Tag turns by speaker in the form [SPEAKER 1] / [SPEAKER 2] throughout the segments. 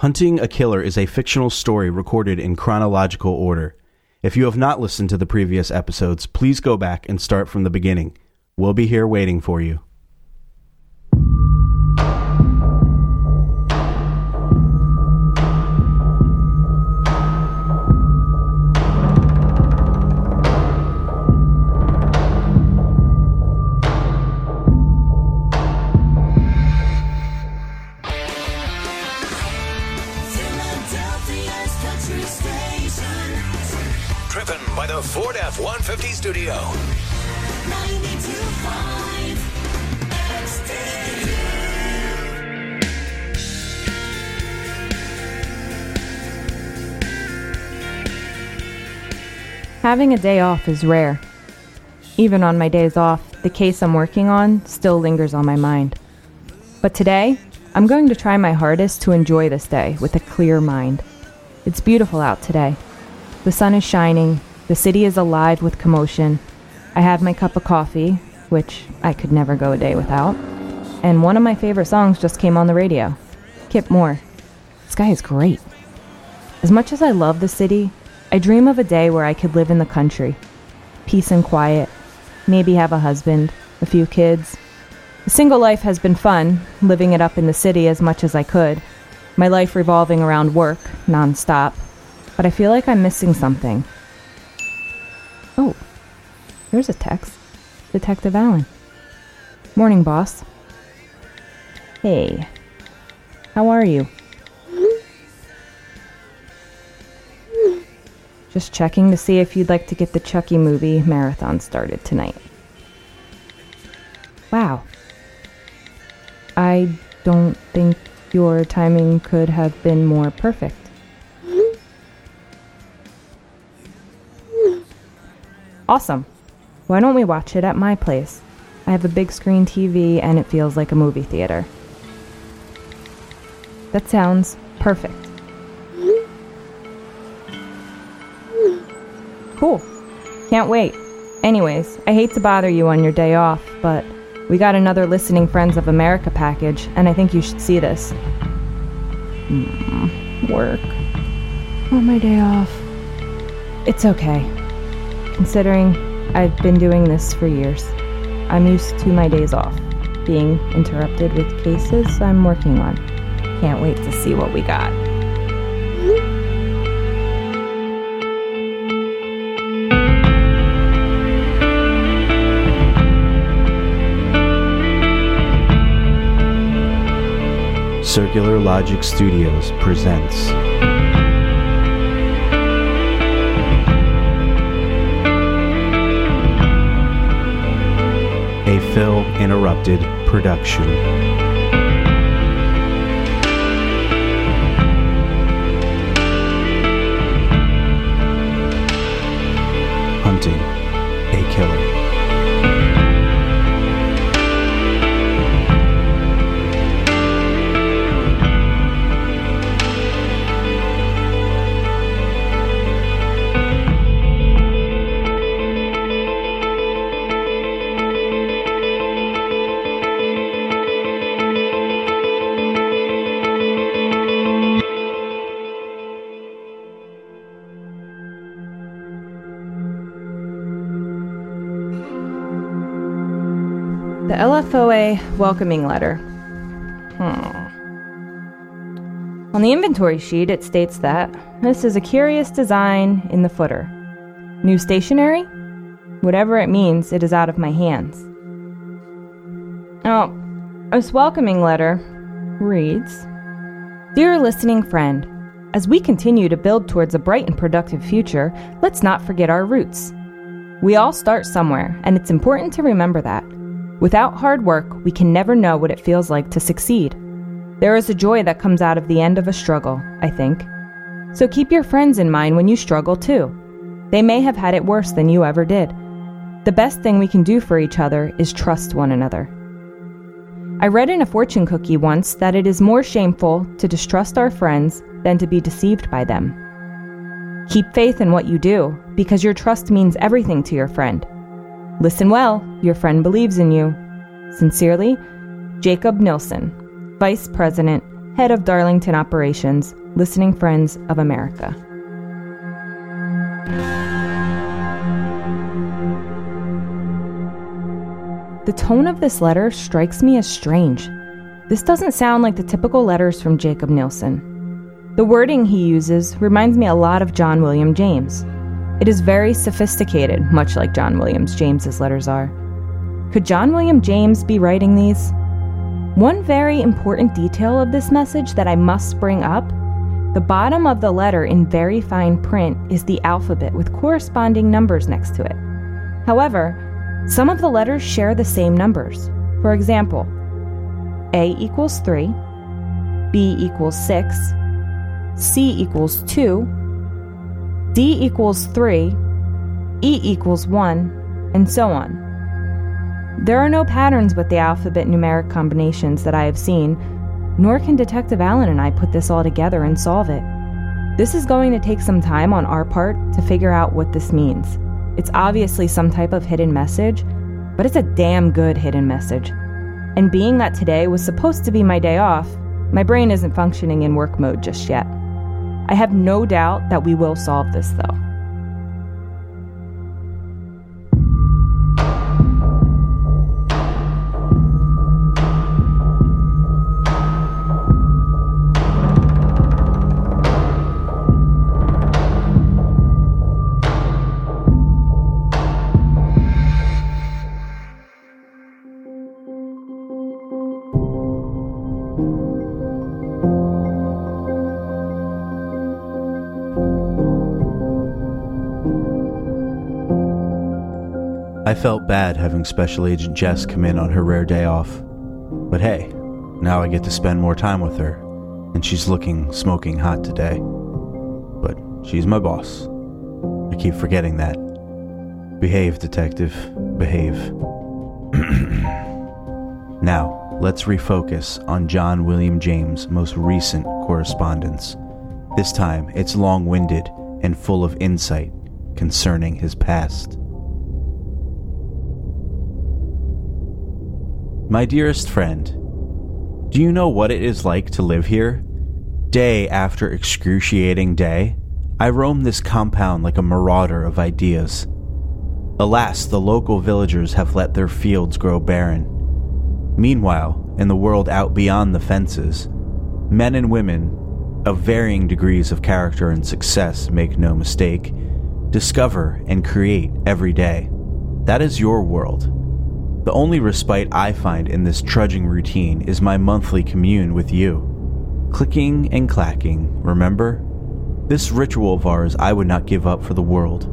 [SPEAKER 1] Hunting a Killer is a fictional story recorded in chronological order. If you have not listened to the previous episodes, please go back and start from the beginning. We'll be here waiting for you.
[SPEAKER 2] Studio.
[SPEAKER 3] 92.5 XD.
[SPEAKER 4] Having a day off is rare. Even on my days off, the case I'm working on still lingers on my mind. But today, I'm going to try my hardest to enjoy this day with a clear mind. It's beautiful out today. The sun is shining, the city is alive with commotion. I have my cup of coffee, which I could never go a day without, and one of my favorite songs just came on the radio Kip Moore. This guy is great. As much as I love the city, I dream of a day where I could live in the country. Peace and quiet, maybe have a husband, a few kids. The single life has been fun, living it up in the city as much as I could. My life revolving around work, nonstop. But I feel like I'm missing something. Oh, there's a text. Detective Allen. Morning, boss. Hey, how are you? Just checking to see if you'd like to get the Chucky movie marathon started tonight. Wow. I don't think your timing could have been more perfect. Awesome. Why don't we watch it at my place? I have a big screen TV and it feels like a movie theater. That sounds perfect. Cool. Can't wait. Anyways, I hate to bother you on your day off, but we got another Listening Friends of America package, and I think you should see this. Hmm, work. On my day off. It's okay. Considering I've been doing this for years, I'm used to my days off. Being interrupted with cases I'm working on. Can't wait to see what we got.
[SPEAKER 1] Circular Logic Studios presents Phil Interrupted production.
[SPEAKER 4] LFOA welcoming letter. Hmm. On the inventory sheet, it states that this is a curious design in the footer. New stationery? Whatever it means, it is out of my hands. Now, this welcoming letter reads Dear listening friend, as we continue to build towards a bright and productive future, let's not forget our roots. We all start somewhere, and it's important to remember that. Without hard work, we can never know what it feels like to succeed. There is a joy that comes out of the end of a struggle, I think. So keep your friends in mind when you struggle too. They may have had it worse than you ever did. The best thing we can do for each other is trust one another. I read in a fortune cookie once that it is more shameful to distrust our friends than to be deceived by them. Keep faith in what you do, because your trust means everything to your friend. Listen well, your friend believes in you. Sincerely, Jacob Nilsson, Vice President, head of Darlington Operations, Listening Friends of America. The tone of this letter strikes me as strange. This doesn't sound like the typical letters from Jacob Nielsen. The wording he uses reminds me a lot of John William James. It is very sophisticated, much like John Williams James's letters are. Could John William James be writing these? One very important detail of this message that I must bring up the bottom of the letter in very fine print is the alphabet with corresponding numbers next to it. However, some of the letters share the same numbers. For example, A equals 3, B equals 6, C equals 2, D equals 3, E equals 1, and so on. There are no patterns with the alphabet numeric combinations that I have seen, nor can Detective Allen and I put this all together and solve it. This is going to take some time on our part to figure out what this means. It's obviously some type of hidden message, but it's a damn good hidden message. And being that today was supposed to be my day off, my brain isn't functioning in work mode just yet. I have no doubt that we will solve this though.
[SPEAKER 1] Felt bad having Special Agent Jess come in on her rare day off. But hey, now I get to spend more time with her, and she's looking smoking hot today. But she's my boss. I keep forgetting that. Behave, detective. Behave. now, let's refocus on John William James' most recent correspondence. This time, it's long winded and full of insight concerning his past. My dearest friend, do you know what it is like to live here? Day after excruciating day, I roam this compound like a marauder of ideas. Alas, the local villagers have let their fields grow barren. Meanwhile, in the world out beyond the fences, men and women of varying degrees of character and success, make no mistake, discover and create every day. That is your world. The only respite I find in this trudging routine is my monthly commune with you. Clicking and clacking, remember? This ritual of ours I would not give up for the world.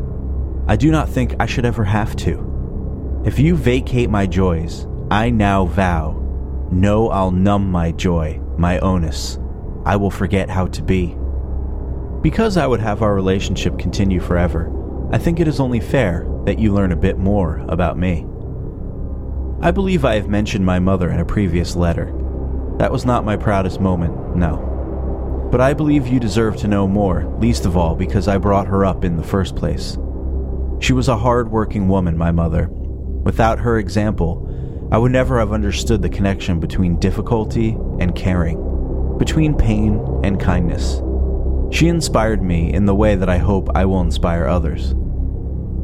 [SPEAKER 1] I do not think I should ever have to. If you vacate my joys, I now vow, no, I'll numb my joy, my onus. I will forget how to be. Because I would have our relationship continue forever, I think it is only fair that you learn a bit more about me. I believe I have mentioned my mother in a previous letter. That was not my proudest moment, no. But I believe you deserve to know more, least of all because I brought her up in the first place. She was a hard working woman, my mother. Without her example, I would never have understood the connection between difficulty and caring, between pain and kindness. She inspired me in the way that I hope I will inspire others.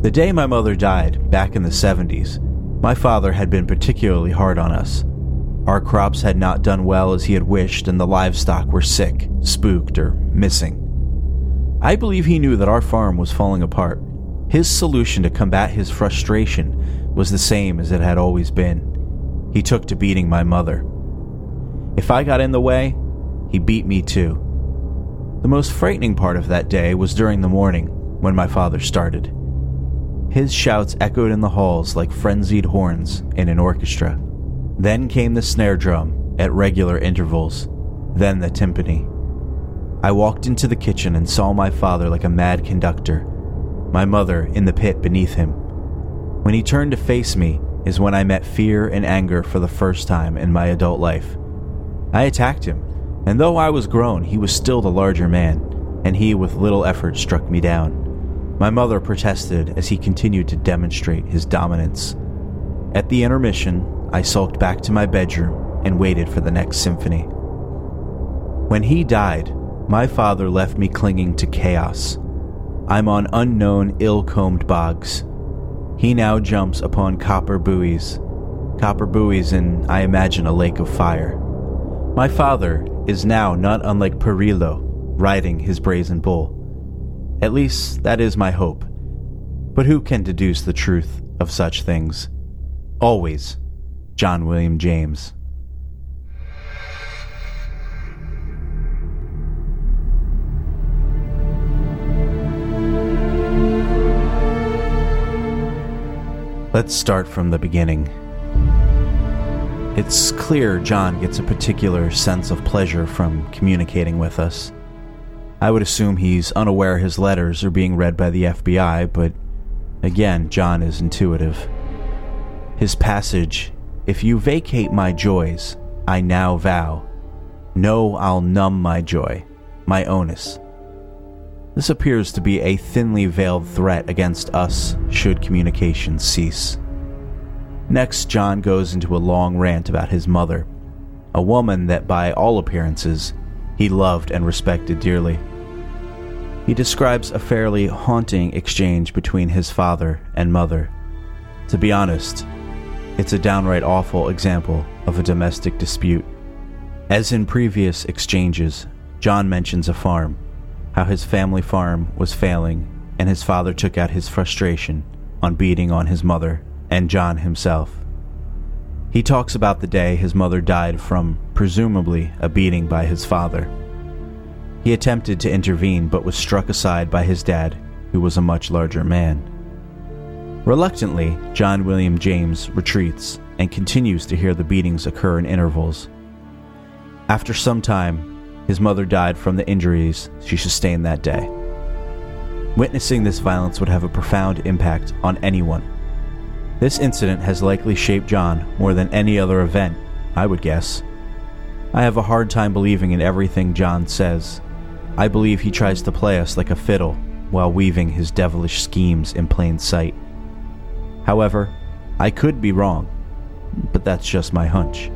[SPEAKER 1] The day my mother died, back in the 70s, my father had been particularly hard on us. Our crops had not done well as he had wished, and the livestock were sick, spooked, or missing. I believe he knew that our farm was falling apart. His solution to combat his frustration was the same as it had always been. He took to beating my mother. If I got in the way, he beat me too. The most frightening part of that day was during the morning, when my father started. His shouts echoed in the halls like frenzied horns in an orchestra. Then came the snare drum at regular intervals, then the timpani. I walked into the kitchen and saw my father like a mad conductor, my mother in the pit beneath him. When he turned to face me is when I met fear and anger for the first time in my adult life. I attacked him, and though I was grown, he was still the larger man, and he with little effort struck me down. My mother protested as he continued to demonstrate his dominance. At the intermission, I sulked back to my bedroom and waited for the next symphony. When he died, my father left me clinging to chaos. I'm on unknown, ill combed bogs. He now jumps upon copper buoys. Copper buoys in, I imagine, a lake of fire. My father is now not unlike Perillo, riding his brazen bull. At least, that is my hope. But who can deduce the truth of such things? Always, John William James. Let's start from the beginning. It's clear John gets a particular sense of pleasure from communicating with us. I would assume he's unaware his letters are being read by the FBI, but again, John is intuitive. His passage, If you vacate my joys, I now vow. No, I'll numb my joy, my onus. This appears to be a thinly veiled threat against us should communication cease. Next, John goes into a long rant about his mother, a woman that, by all appearances, he loved and respected dearly. He describes a fairly haunting exchange between his father and mother. To be honest, it's a downright awful example of a domestic dispute. As in previous exchanges, John mentions a farm, how his family farm was failing, and his father took out his frustration on beating on his mother and John himself. He talks about the day his mother died from, presumably, a beating by his father. He attempted to intervene but was struck aside by his dad, who was a much larger man. Reluctantly, John William James retreats and continues to hear the beatings occur in intervals. After some time, his mother died from the injuries she sustained that day. Witnessing this violence would have a profound impact on anyone. This incident has likely shaped John more than any other event, I would guess. I have a hard time believing in everything John says. I believe he tries to play us like a fiddle while weaving his devilish schemes in plain sight. However, I could be wrong, but that's just my hunch.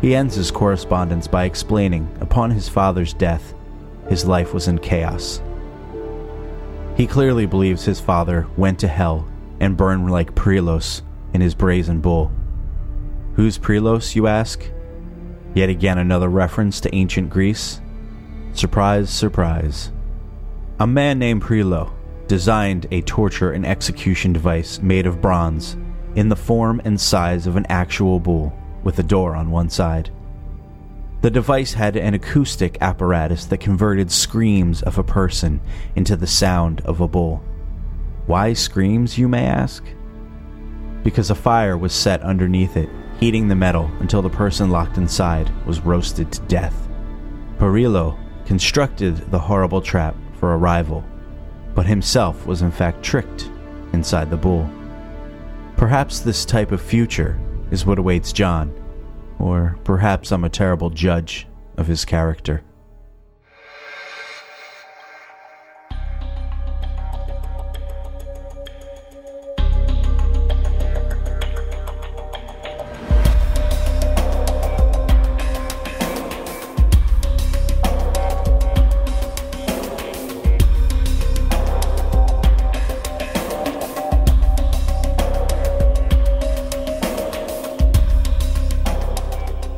[SPEAKER 1] He ends his correspondence by explaining, upon his father's death, his life was in chaos. He clearly believes his father went to hell and burn like Prilos in his brazen bull. Who's Prilos, you ask? Yet again another reference to ancient Greece? Surprise, surprise. A man named Prilo designed a torture and execution device made of bronze in the form and size of an actual bull with a door on one side. The device had an acoustic apparatus that converted screams of a person into the sound of a bull. Why screams, you may ask? Because a fire was set underneath it, heating the metal until the person locked inside was roasted to death. Perillo constructed the horrible trap for a rival, but himself was in fact tricked inside the bull. Perhaps this type of future is what awaits John, or perhaps I'm a terrible judge of his character.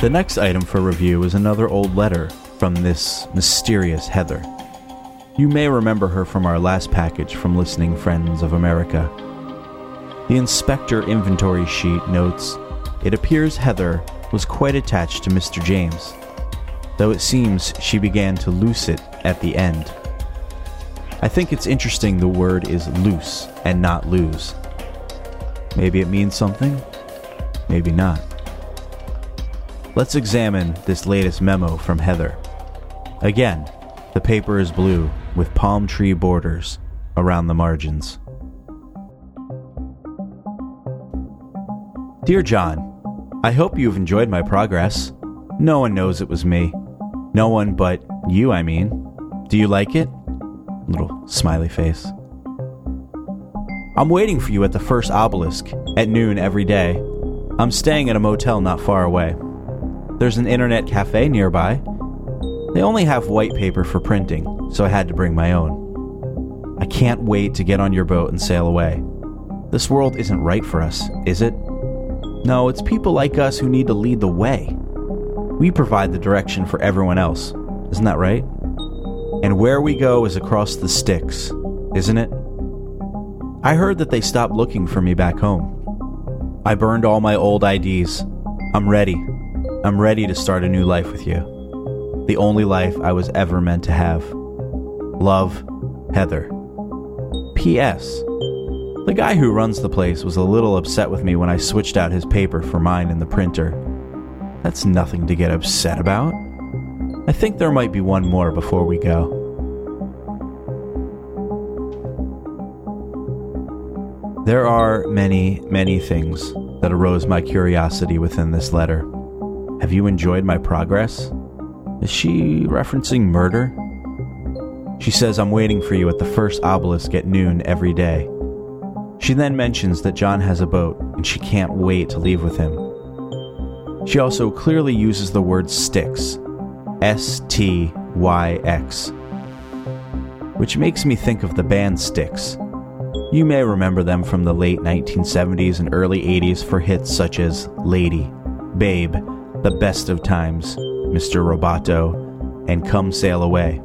[SPEAKER 1] The next item for review is another old letter from this mysterious Heather. You may remember her from our last package from Listening Friends of America. The inspector inventory sheet notes it appears Heather was quite attached to Mr. James, though it seems she began to loose it at the end. I think it's interesting the word is loose and not lose. Maybe it means something, maybe not. Let's examine this latest memo from Heather. Again, the paper is blue with palm tree borders around the margins. Dear John, I hope you've enjoyed my progress. No one knows it was me. No one but you, I mean. Do you like it? Little smiley face. I'm waiting for you at the first obelisk at noon every day. I'm staying at a motel not far away. There's an internet cafe nearby. They only have white paper for printing, so I had to bring my own. I can't wait to get on your boat and sail away. This world isn't right for us, is it? No, it's people like us who need to lead the way. We provide the direction for everyone else. Isn't that right? And where we go is across the sticks, isn't it? I heard that they stopped looking for me back home. I burned all my old IDs. I'm ready. I'm ready to start a new life with you. The only life I was ever meant to have. Love, Heather. P.S. The guy who runs the place was a little upset with me when I switched out his paper for mine in the printer. That's nothing to get upset about. I think there might be one more before we go. There are many, many things that arose my curiosity within this letter. Have you enjoyed my progress? Is she referencing murder? She says, I'm waiting for you at the first obelisk at noon every day. She then mentions that John has a boat and she can't wait to leave with him. She also clearly uses the word Styx, S T Y X, which makes me think of the band Styx. You may remember them from the late 1970s and early 80s for hits such as Lady, Babe, The Best of Times, Mr. Roboto, and Come Sail Away.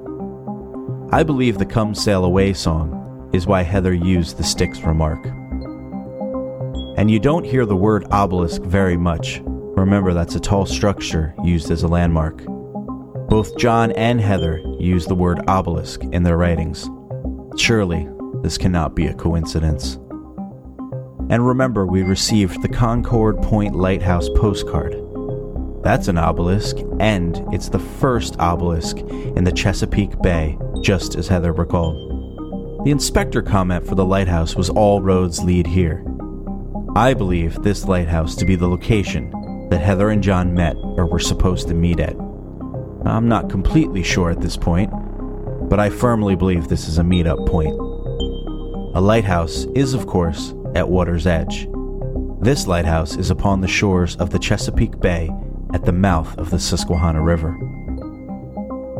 [SPEAKER 1] I believe the Come Sail Away song is why Heather used the Sticks remark. And you don't hear the word obelisk very much. Remember, that's a tall structure used as a landmark. Both John and Heather use the word obelisk in their writings. Surely, this cannot be a coincidence. And remember, we received the Concord Point Lighthouse postcard. That's an obelisk, and it's the first obelisk in the Chesapeake Bay, just as Heather recalled. The inspector comment for the lighthouse was all roads lead here. I believe this lighthouse to be the location that Heather and John met or were supposed to meet at. I'm not completely sure at this point, but I firmly believe this is a meetup point. A lighthouse is, of course, at water's edge. This lighthouse is upon the shores of the Chesapeake Bay at the mouth of the Susquehanna River.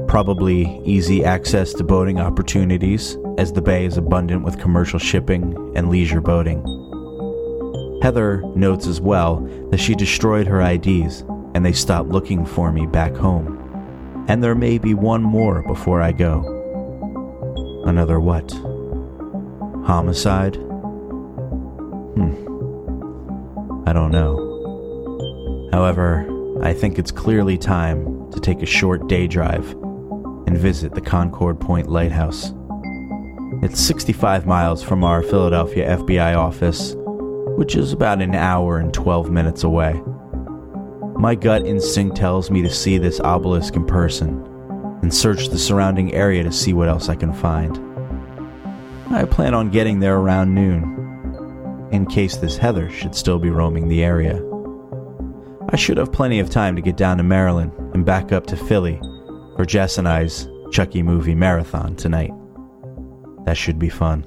[SPEAKER 1] Probably easy access to boating opportunities, as the bay is abundant with commercial shipping and leisure boating. Heather notes as well that she destroyed her IDs and they stopped looking for me back home. And there may be one more before I go. Another what? Homicide? Hmm. I don't know. However, I think it's clearly time to take a short day drive and visit the Concord Point Lighthouse. It's 65 miles from our Philadelphia FBI office, which is about an hour and 12 minutes away. My gut instinct tells me to see this obelisk in person and search the surrounding area to see what else I can find. I plan on getting there around noon, in case this Heather should still be roaming the area. I should have plenty of time to get down to Maryland and back up to Philly for Jess and I's Chucky movie marathon tonight. That should be fun.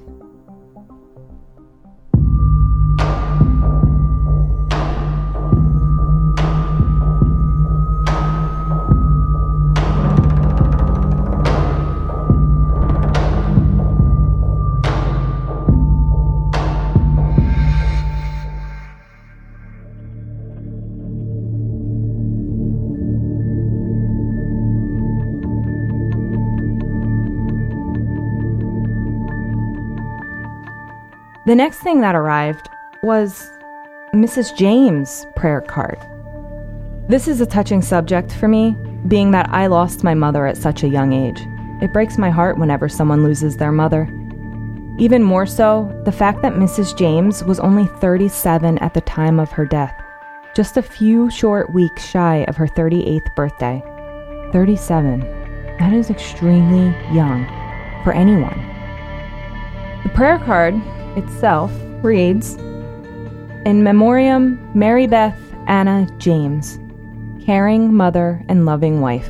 [SPEAKER 4] The next thing that arrived was Mrs. James' prayer card. This is a touching subject for me, being that I lost my mother at such a young age. It breaks my heart whenever someone loses their mother. Even more so, the fact that Mrs. James was only 37 at the time of her death, just a few short weeks shy of her 38th birthday. 37. That is extremely young for anyone. The prayer card itself reads In Memoriam Mary Beth Anna James, caring mother and loving wife,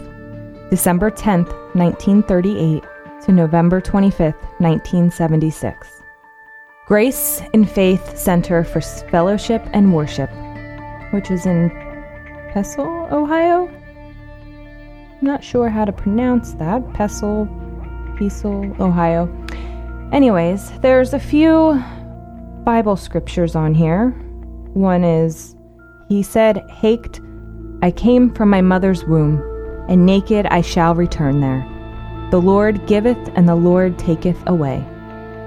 [SPEAKER 4] December 10th, 1938 to November 25th, 1976. Grace and Faith Center for Fellowship and Worship, which is in Pestle, Ohio. I'm not sure how to pronounce that. Pestle, Pestle, Ohio. Anyways, there's a few Bible scriptures on here. One is, He said, Haked, I came from my mother's womb, and naked I shall return there. The Lord giveth, and the Lord taketh away.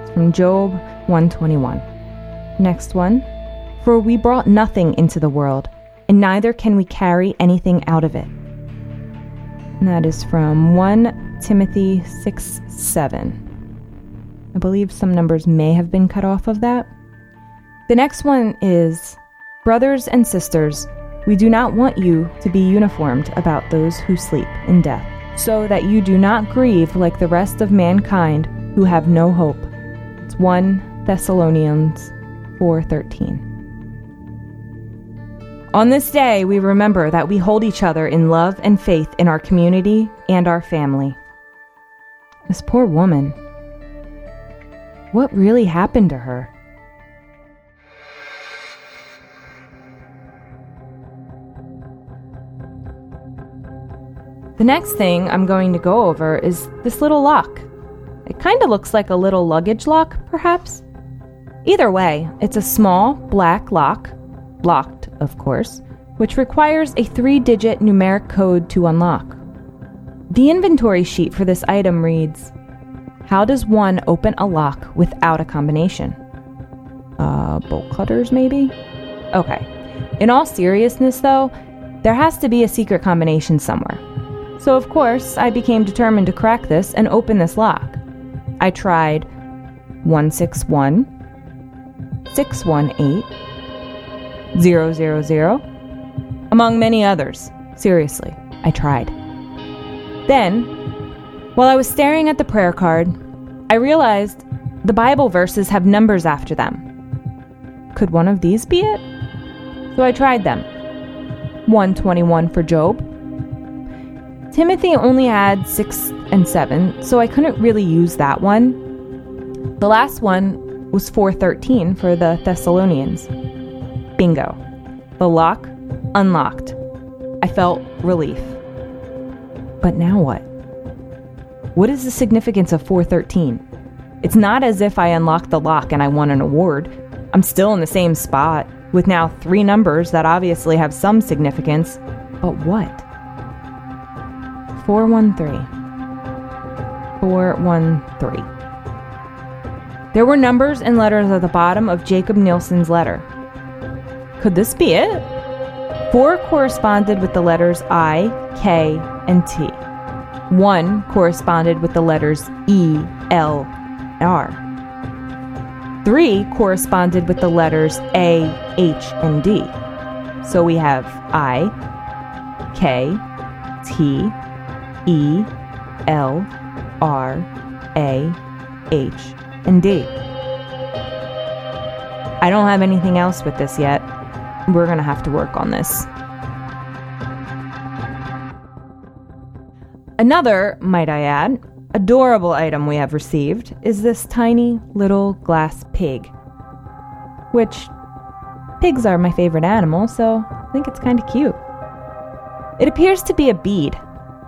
[SPEAKER 4] It's from Job 121. Next one. For we brought nothing into the world, and neither can we carry anything out of it. And that is from 1 Timothy 6 7. I believe some numbers may have been cut off of that. The next one is Brothers and sisters, we do not want you to be uniformed about those who sleep in death, so that you do not grieve like the rest of mankind who have no hope. It's 1 Thessalonians 4:13. On this day, we remember that we hold each other in love and faith in our community and our family. This poor woman. What really happened to her? The next thing I'm going to go over is this little lock. It kind of looks like a little luggage lock, perhaps. Either way, it's a small black lock, locked, of course, which requires a three digit numeric code to unlock. The inventory sheet for this item reads How does one open a lock without a combination? Uh, bolt cutters, maybe? Okay. In all seriousness, though, there has to be a secret combination somewhere. So, of course, I became determined to crack this and open this lock. I tried 161, 618, 000, among many others. Seriously, I tried. Then, while I was staring at the prayer card, I realized the Bible verses have numbers after them. Could one of these be it? So I tried them. 121 for Job. Timothy only had 6 and 7, so I couldn't really use that one. The last one was 413 for the Thessalonians. Bingo. The lock unlocked. I felt relief. But now what? What is the significance of 413? It's not as if I unlocked the lock and I won an award. I'm still in the same spot, with now three numbers that obviously have some significance. But what? 413. 413. There were numbers and letters at the bottom of Jacob Nielsen's letter. Could this be it? Four corresponded with the letters I, K, and T. One corresponded with the letters E, L, R. Three corresponded with the letters A, H, and D. So we have I, K, T, E, L, R, A, H, and D. I don't have anything else with this yet. We're gonna have to work on this. Another, might I add, adorable item we have received is this tiny little glass pig. Which, pigs are my favorite animal, so I think it's kind of cute. It appears to be a bead.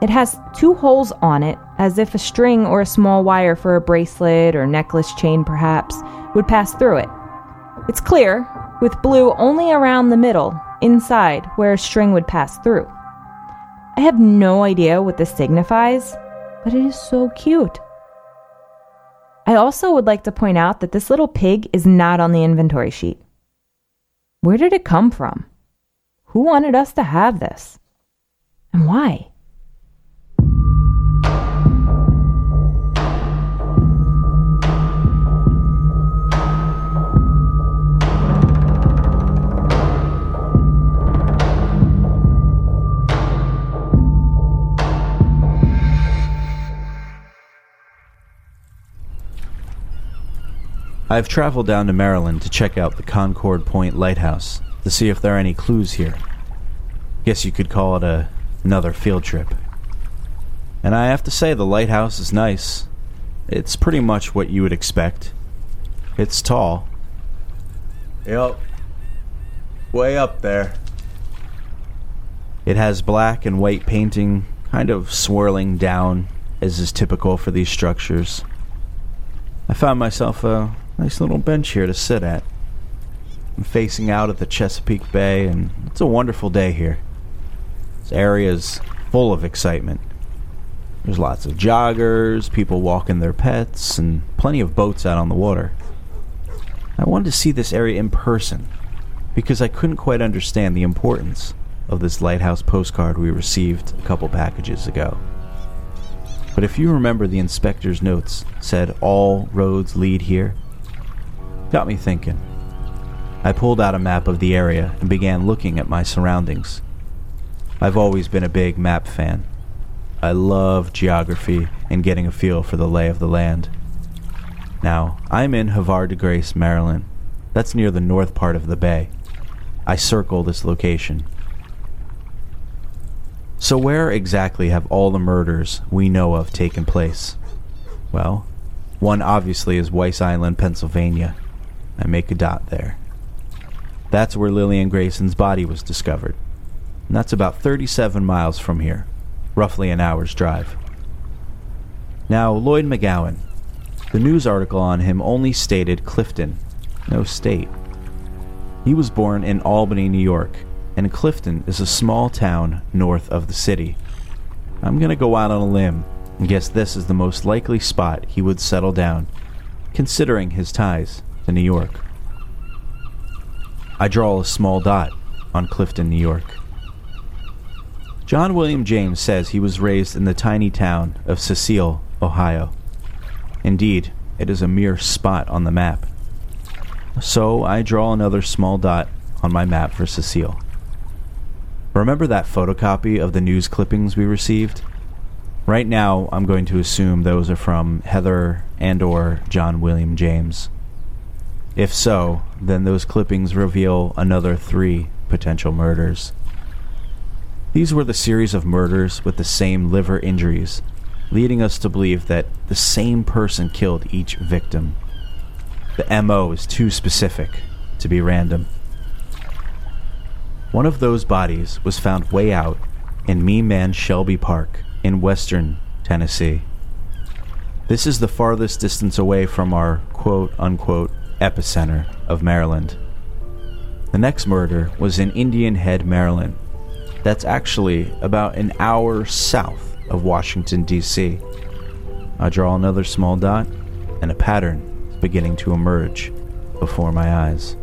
[SPEAKER 4] It has two holes on it, as if a string or a small wire for a bracelet or necklace chain, perhaps, would pass through it. It's clear, with blue only around the middle, inside, where a string would pass through. I have no idea what this signifies, but it is so cute. I also would like to point out that this little pig is not on the inventory sheet. Where did it come from? Who wanted us to have this? And why?
[SPEAKER 1] I've traveled down to Maryland to check out the Concord Point Lighthouse to see if there are any clues here. Guess you could call it a another field trip. And I have to say the lighthouse is nice. It's pretty much what you would expect. It's tall.
[SPEAKER 5] Yep. Way up there.
[SPEAKER 1] It has black and white painting kind of swirling down, as is typical for these structures. I found myself a nice little bench here to sit at. I'm facing out at the Chesapeake Bay, and it's a wonderful day here. This area is full of excitement. There's lots of joggers, people walking their pets, and plenty of boats out on the water. I wanted to see this area in person because I couldn't quite understand the importance of this lighthouse postcard we received a couple packages ago. But if you remember the inspector's notes said all roads lead here, got me thinking. I pulled out a map of the area and began looking at my surroundings. I've always been a big map fan. I love geography and getting a feel for the lay of the land. Now, I'm in Havre de Grace, Maryland. That's near the north part of the bay. I circle this location. So, where exactly have all the murders we know of taken place? Well, one obviously is Weiss Island, Pennsylvania. I make a dot there. That's where Lillian Grayson's body was discovered. And that's about 37 miles from here, roughly an hour's drive. Now, Lloyd McGowan. The news article on him only stated Clifton, no state. He was born in Albany, New York, and Clifton is a small town north of the city. I'm going to go out on a limb and guess this is the most likely spot he would settle down, considering his ties to New York. I draw a small dot on Clifton, New York. John William James says he was raised in the tiny town of Cecile, Ohio. Indeed, it is a mere spot on the map. So I draw another small dot on my map for Cecile. Remember that photocopy of the news clippings we received? Right now, I'm going to assume those are from Heather and or John William James. If so, then those clippings reveal another 3 potential murders. These were the series of murders with the same liver injuries, leading us to believe that the same person killed each victim. The MO is too specific to be random. One of those bodies was found way out in Meeman Shelby Park in western Tennessee. This is the farthest distance away from our quote unquote epicenter of Maryland. The next murder was in Indian Head, Maryland. That's actually about an hour south of Washington, D.C. I draw another small dot, and a pattern is beginning to emerge before my eyes.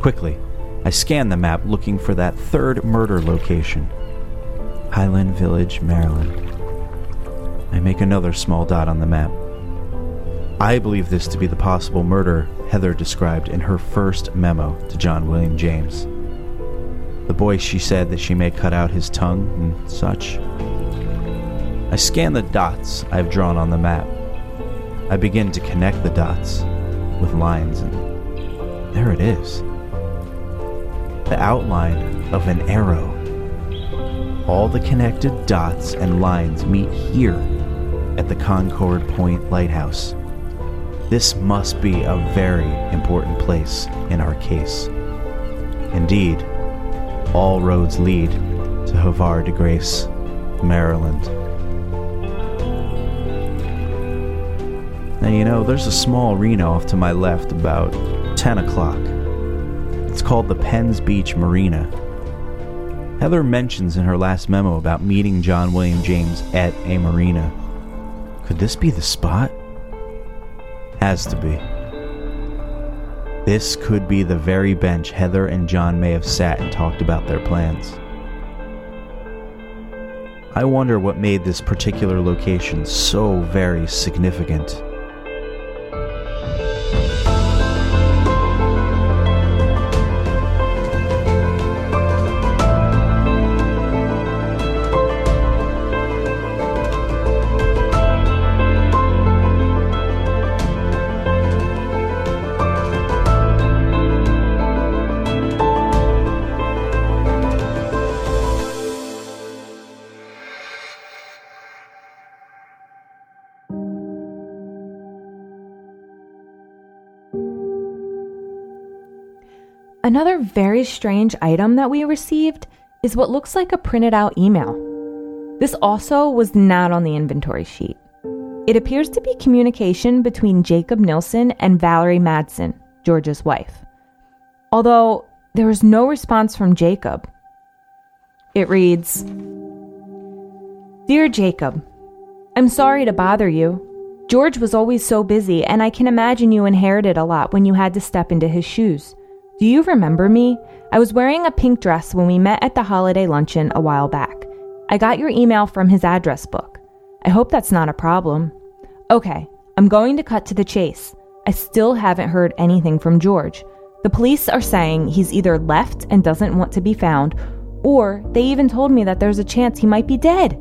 [SPEAKER 1] Quickly, I scan the map looking for that third murder location Highland Village, Maryland. I make another small dot on the map. I believe this to be the possible murder Heather described in her first memo to John William James. The boy she said that she may cut out his tongue and such. I scan the dots I've drawn on the map. I begin to connect the dots with lines, and there it is the outline of an arrow. All the connected dots and lines meet here at the Concord Point Lighthouse. This must be a very important place in our case. Indeed, all roads lead to Havre de Grace, Maryland. Now, you know, there's a small arena off to my left about 10 o'clock. It's called the Penns Beach Marina. Heather mentions in her last memo about meeting John William James at a marina. Could this be the spot? Has to be. This could be the very bench Heather and John may have sat and talked about their plans. I wonder what made this particular location so very significant.
[SPEAKER 4] Another very strange item that we received is what looks like a printed out email. This also was not on the inventory sheet. It appears to be communication between Jacob Nilsson and Valerie Madsen, George's wife. Although there was no response from Jacob. It reads Dear Jacob, I'm sorry to bother you. George was always so busy, and I can imagine you inherited a lot when you had to step into his shoes. Do you remember me? I was wearing a pink dress when we met at the holiday luncheon a while back. I got your email from his address book. I hope that's not a problem. Okay, I'm going to cut to the chase. I still haven't heard anything from George. The police are saying he's either left and doesn't want to be found, or they even told me that there's a chance he might be dead.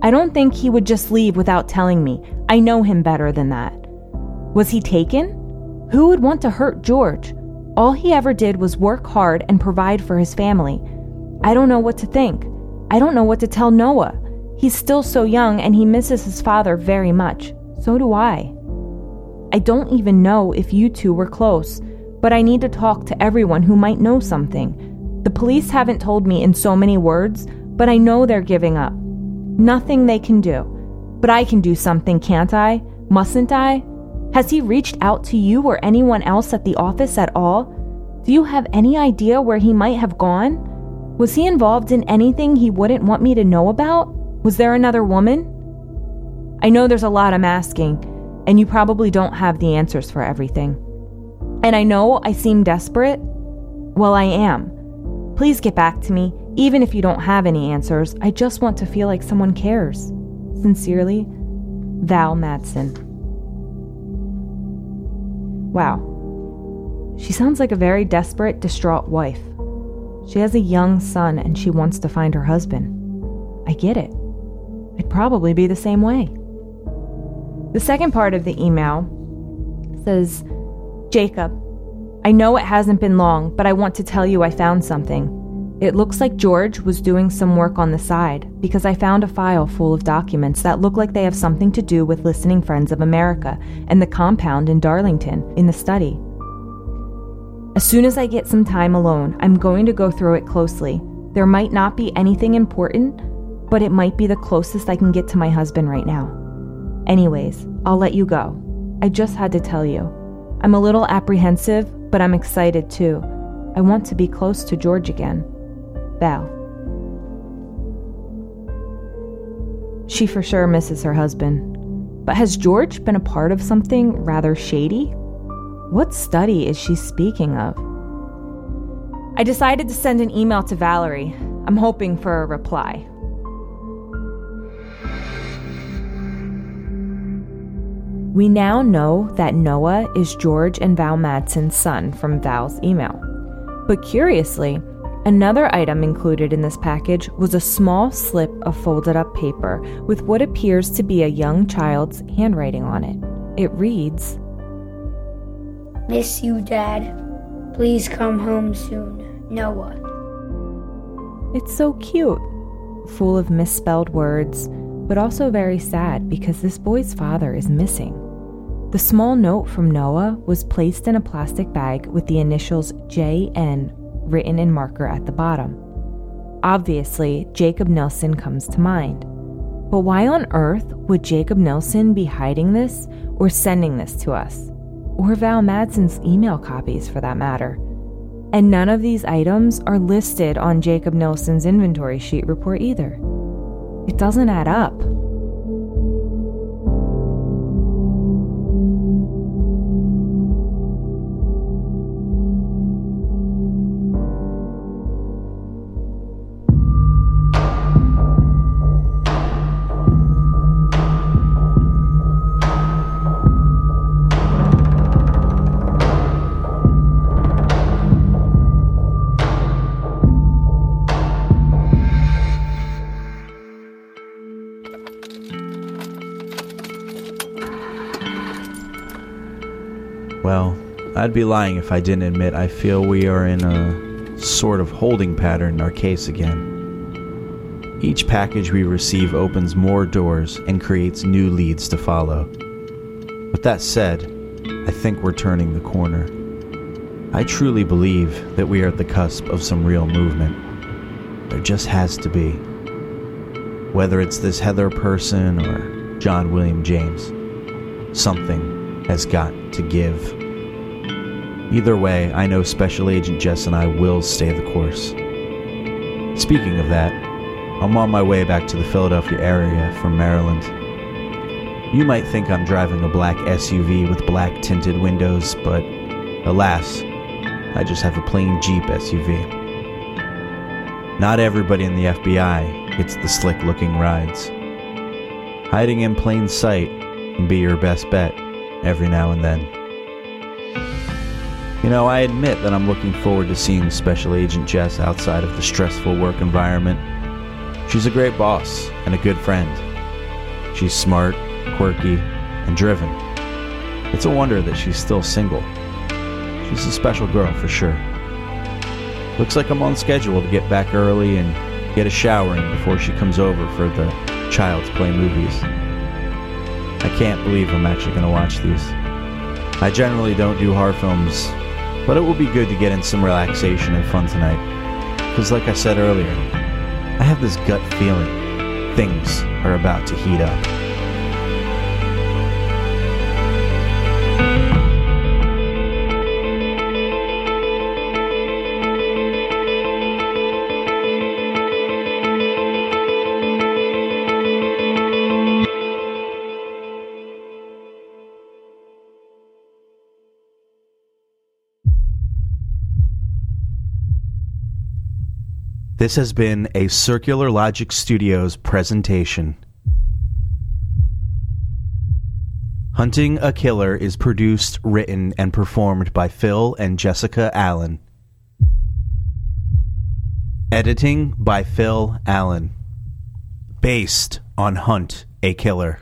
[SPEAKER 4] I don't think he would just leave without telling me. I know him better than that. Was he taken? Who would want to hurt George? All he ever did was work hard and provide for his family. I don't know what to think. I don't know what to tell Noah. He's still so young and he misses his father very much. So do I. I don't even know if you two were close, but I need to talk to everyone who might know something. The police haven't told me in so many words, but I know they're giving up. Nothing they can do. But I can do something, can't I? Mustn't I? Has he reached out to you or anyone else at the office at all? Do you have any idea where he might have gone? Was he involved in anything he wouldn't want me to know about? Was there another woman? I know there's a lot I'm asking, and you probably don't have the answers for everything. And I know I seem desperate. Well, I am. Please get back to me, even if you don't have any answers. I just want to feel like someone cares. Sincerely, Val Madsen. Wow. She sounds like a very desperate, distraught wife. She has a young son and she wants to find her husband. I get it. I'd probably be the same way. The second part of the email says Jacob, I know it hasn't been long, but I want to tell you I found something. It looks like George was doing some work on the side because I found a file full of documents that look like they have something to do with Listening Friends of America and the compound in Darlington in the study. As soon as I get some time alone, I'm going to go through it closely. There might not be anything important, but it might be the closest I can get to my husband right now. Anyways, I'll let you go. I just had to tell you. I'm a little apprehensive, but I'm excited too. I want to be close to George again. Val. She for sure misses her husband. But has George been a part of something rather shady? What study is she speaking of? I decided to send an email to Valerie. I'm hoping for a reply. We now know that Noah is George and Val Madsen's son from Val's email. But curiously, another item included in this package was a small slip of folded up paper with what appears to be a young child's handwriting on it. It reads
[SPEAKER 6] Miss you, Dad. Please come home soon. Noah.
[SPEAKER 4] It's so cute, full of misspelled words, but also very sad because this boy's father is missing. The small note from Noah was placed in a plastic bag with the initials JN written in marker at the bottom. Obviously, Jacob Nelson comes to mind. But why on earth would Jacob Nelson be hiding this or sending this to us? Or Val Madsen's email copies, for that matter. And none of these items are listed on Jacob Nelson's inventory sheet report either. It doesn't add up.
[SPEAKER 1] I'd be lying if I didn't admit I feel we are in a sort of holding pattern in our case again. Each package we receive opens more doors and creates new leads to follow. With that said, I think we're turning the corner. I truly believe that we are at the cusp of some real movement. There just has to be. Whether it's this Heather person or John William James, something has got to give. Either way, I know Special Agent Jess and I will stay the course. Speaking of that, I'm on my way back to the Philadelphia area from Maryland. You might think I'm driving a black SUV with black tinted windows, but alas, I just have a plain Jeep SUV. Not everybody in the FBI gets the slick looking rides. Hiding in plain sight can be your best bet every now and then. You know, I admit that I'm looking forward to seeing Special Agent Jess outside of the stressful work environment. She's a great boss and a good friend. She's smart, quirky, and driven. It's a wonder that she's still single. She's a special girl for sure. Looks like I'm on schedule to get back early and get a shower in before she comes over for the Child's Play movies. I can't believe I'm actually going to watch these. I generally don't do horror films, but it will be good to get in some relaxation and fun tonight. Because, like I said earlier, I have this gut feeling things are about to heat up. This has been a Circular Logic Studios presentation. Hunting a Killer is produced, written, and performed by Phil and Jessica Allen. Editing by Phil Allen. Based on Hunt a Killer.